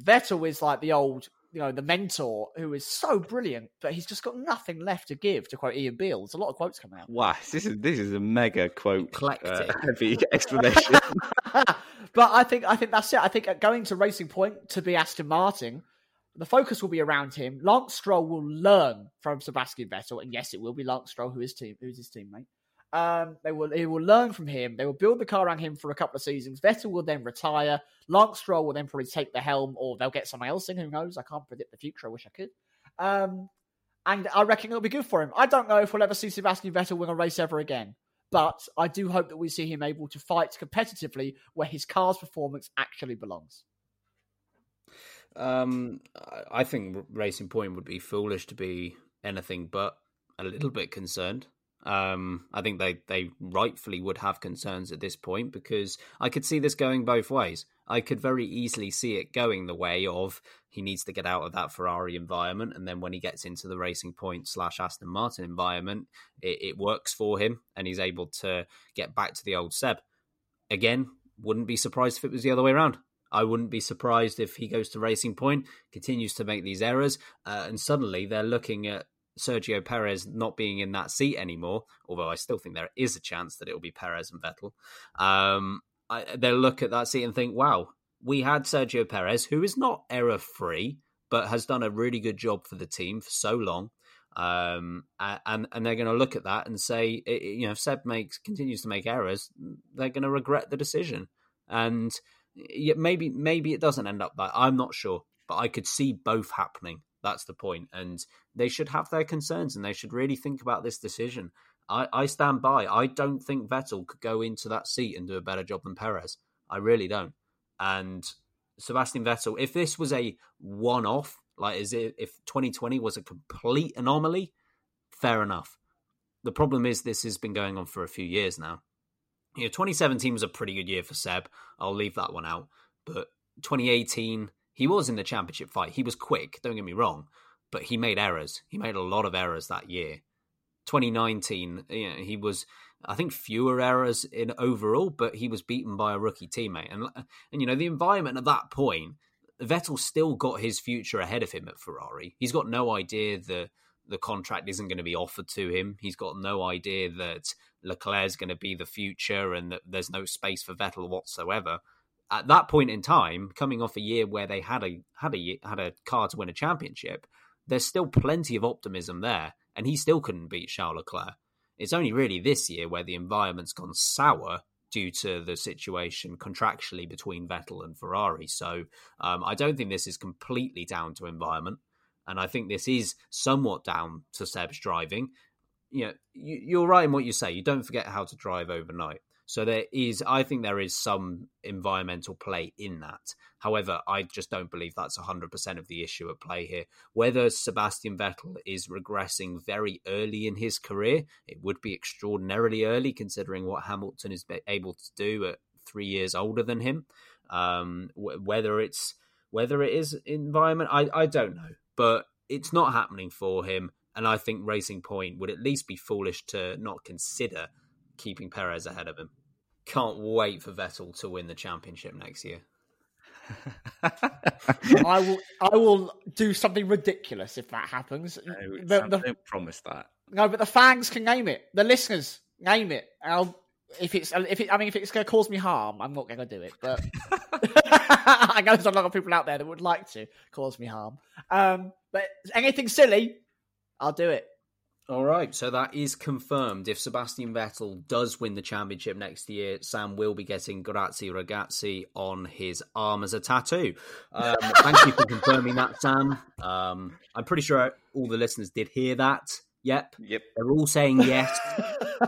Vettel is like the old, you know, the mentor who is so brilliant, but he's just got nothing left to give. To quote Ian Beale, there's a lot of quotes coming out. Wow, this is this is a mega quote, uh, heavy explanation. but I think I think that's it. I think going to Racing Point to be Aston Martin, the focus will be around him. Lance Stroll will learn from Sebastian Vettel, and yes, it will be Lance Stroll who is team who's his teammate. Um, they will they will learn from him. They will build the car around him for a couple of seasons. Vettel will then retire. Lance Stroll will then probably take the helm, or they'll get someone else in. Who knows? I can't predict the future. I wish I could. Um, and I reckon it'll be good for him. I don't know if we'll ever see Sebastian Vettel win a race ever again, but I do hope that we see him able to fight competitively where his car's performance actually belongs. Um, I think Racing Point would be foolish to be anything but a little bit concerned. Um, I think they, they rightfully would have concerns at this point because I could see this going both ways. I could very easily see it going the way of he needs to get out of that Ferrari environment, and then when he gets into the Racing Point slash Aston Martin environment, it, it works for him, and he's able to get back to the old Seb. Again, wouldn't be surprised if it was the other way around. I wouldn't be surprised if he goes to Racing Point, continues to make these errors, uh, and suddenly they're looking at Sergio Perez not being in that seat anymore, although I still think there is a chance that it will be Perez and Vettel, um, I, they'll look at that seat and think, wow, we had Sergio Perez, who is not error free, but has done a really good job for the team for so long. Um, and and they're going to look at that and say, you know, if Seb makes continues to make errors, they're going to regret the decision. And maybe maybe it doesn't end up that. I'm not sure, but I could see both happening. That's the point. And they should have their concerns and they should really think about this decision. I, I stand by. I don't think Vettel could go into that seat and do a better job than Perez. I really don't. And Sebastian Vettel, if this was a one off, like is it if 2020 was a complete anomaly, fair enough. The problem is this has been going on for a few years now. You know, 2017 was a pretty good year for Seb. I'll leave that one out. But 2018, he was in the championship fight. He was quick, don't get me wrong, but he made errors. He made a lot of errors that year. 2019, you know, he was, I think, fewer errors in overall, but he was beaten by a rookie teammate. And, and you know, the environment at that point, Vettel still got his future ahead of him at Ferrari. He's got no idea that the contract isn't going to be offered to him. He's got no idea that Leclerc's going to be the future and that there's no space for Vettel whatsoever. At that point in time, coming off a year where they had a had a had a car to win a championship, there's still plenty of optimism there, and he still couldn't beat Charles Leclerc. It's only really this year where the environment's gone sour due to the situation contractually between Vettel and Ferrari. So um, I don't think this is completely down to environment. And I think this is somewhat down to Seb's driving. You know, you're right in what you say. You don't forget how to drive overnight. So there is, I think there is some environmental play in that. However, I just don't believe that's 100% of the issue at play here. Whether Sebastian Vettel is regressing very early in his career, it would be extraordinarily early considering what Hamilton is able to do at three years older than him. Um, whether it's whether it is environment, I, I don't know but it's not happening for him. And I think Racing Point would at least be foolish to not consider keeping Perez ahead of him. Can't wait for Vettel to win the championship next year. I will. I will do something ridiculous if that happens. No, the, the, don't promise that. No, but the fans can name it. The listeners name it. I'll if it's if it, I mean if it's going to cause me harm, I'm not going to do it. But I know there's a lot of people out there that would like to cause me harm. Um, but anything silly, I'll do it. All right, so that is confirmed. If Sebastian Vettel does win the championship next year, Sam will be getting Grazie Ragazzi on his arm as a tattoo. Um, thank you for confirming that, Sam. Um, I'm pretty sure all the listeners did hear that. Yep. Yep. They're all saying yes.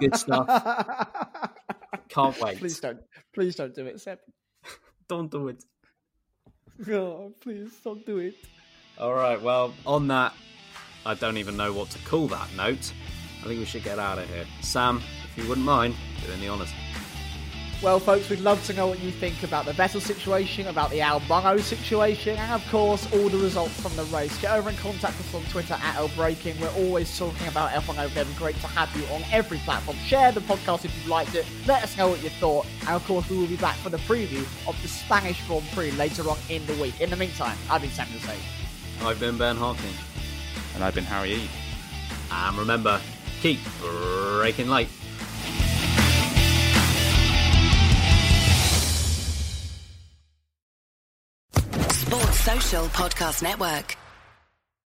Good stuff. Can't wait. Please don't. Please don't do it, Seb. don't do it. Oh, please don't do it. All right. Well, on that, I don't even know what to call that note. I think we should get out of here. Sam, if you wouldn't mind doing the honours. Well, folks, we'd love to know what you think about the Vettel situation, about the Albon situation, and of course, all the results from the race. Get over and contact us on Twitter at LBreaking. We're always talking about F1 over there. Great to have you on every platform. Share the podcast if you liked it. Let us know what you thought. And of course, we will be back for the preview of the Spanish Grand Prix later on in the week. In the meantime, I've been Samuel Sage. I've been Ben Harking. And I've been Harry E. And remember, keep breaking light. Sports Social Podcast Network.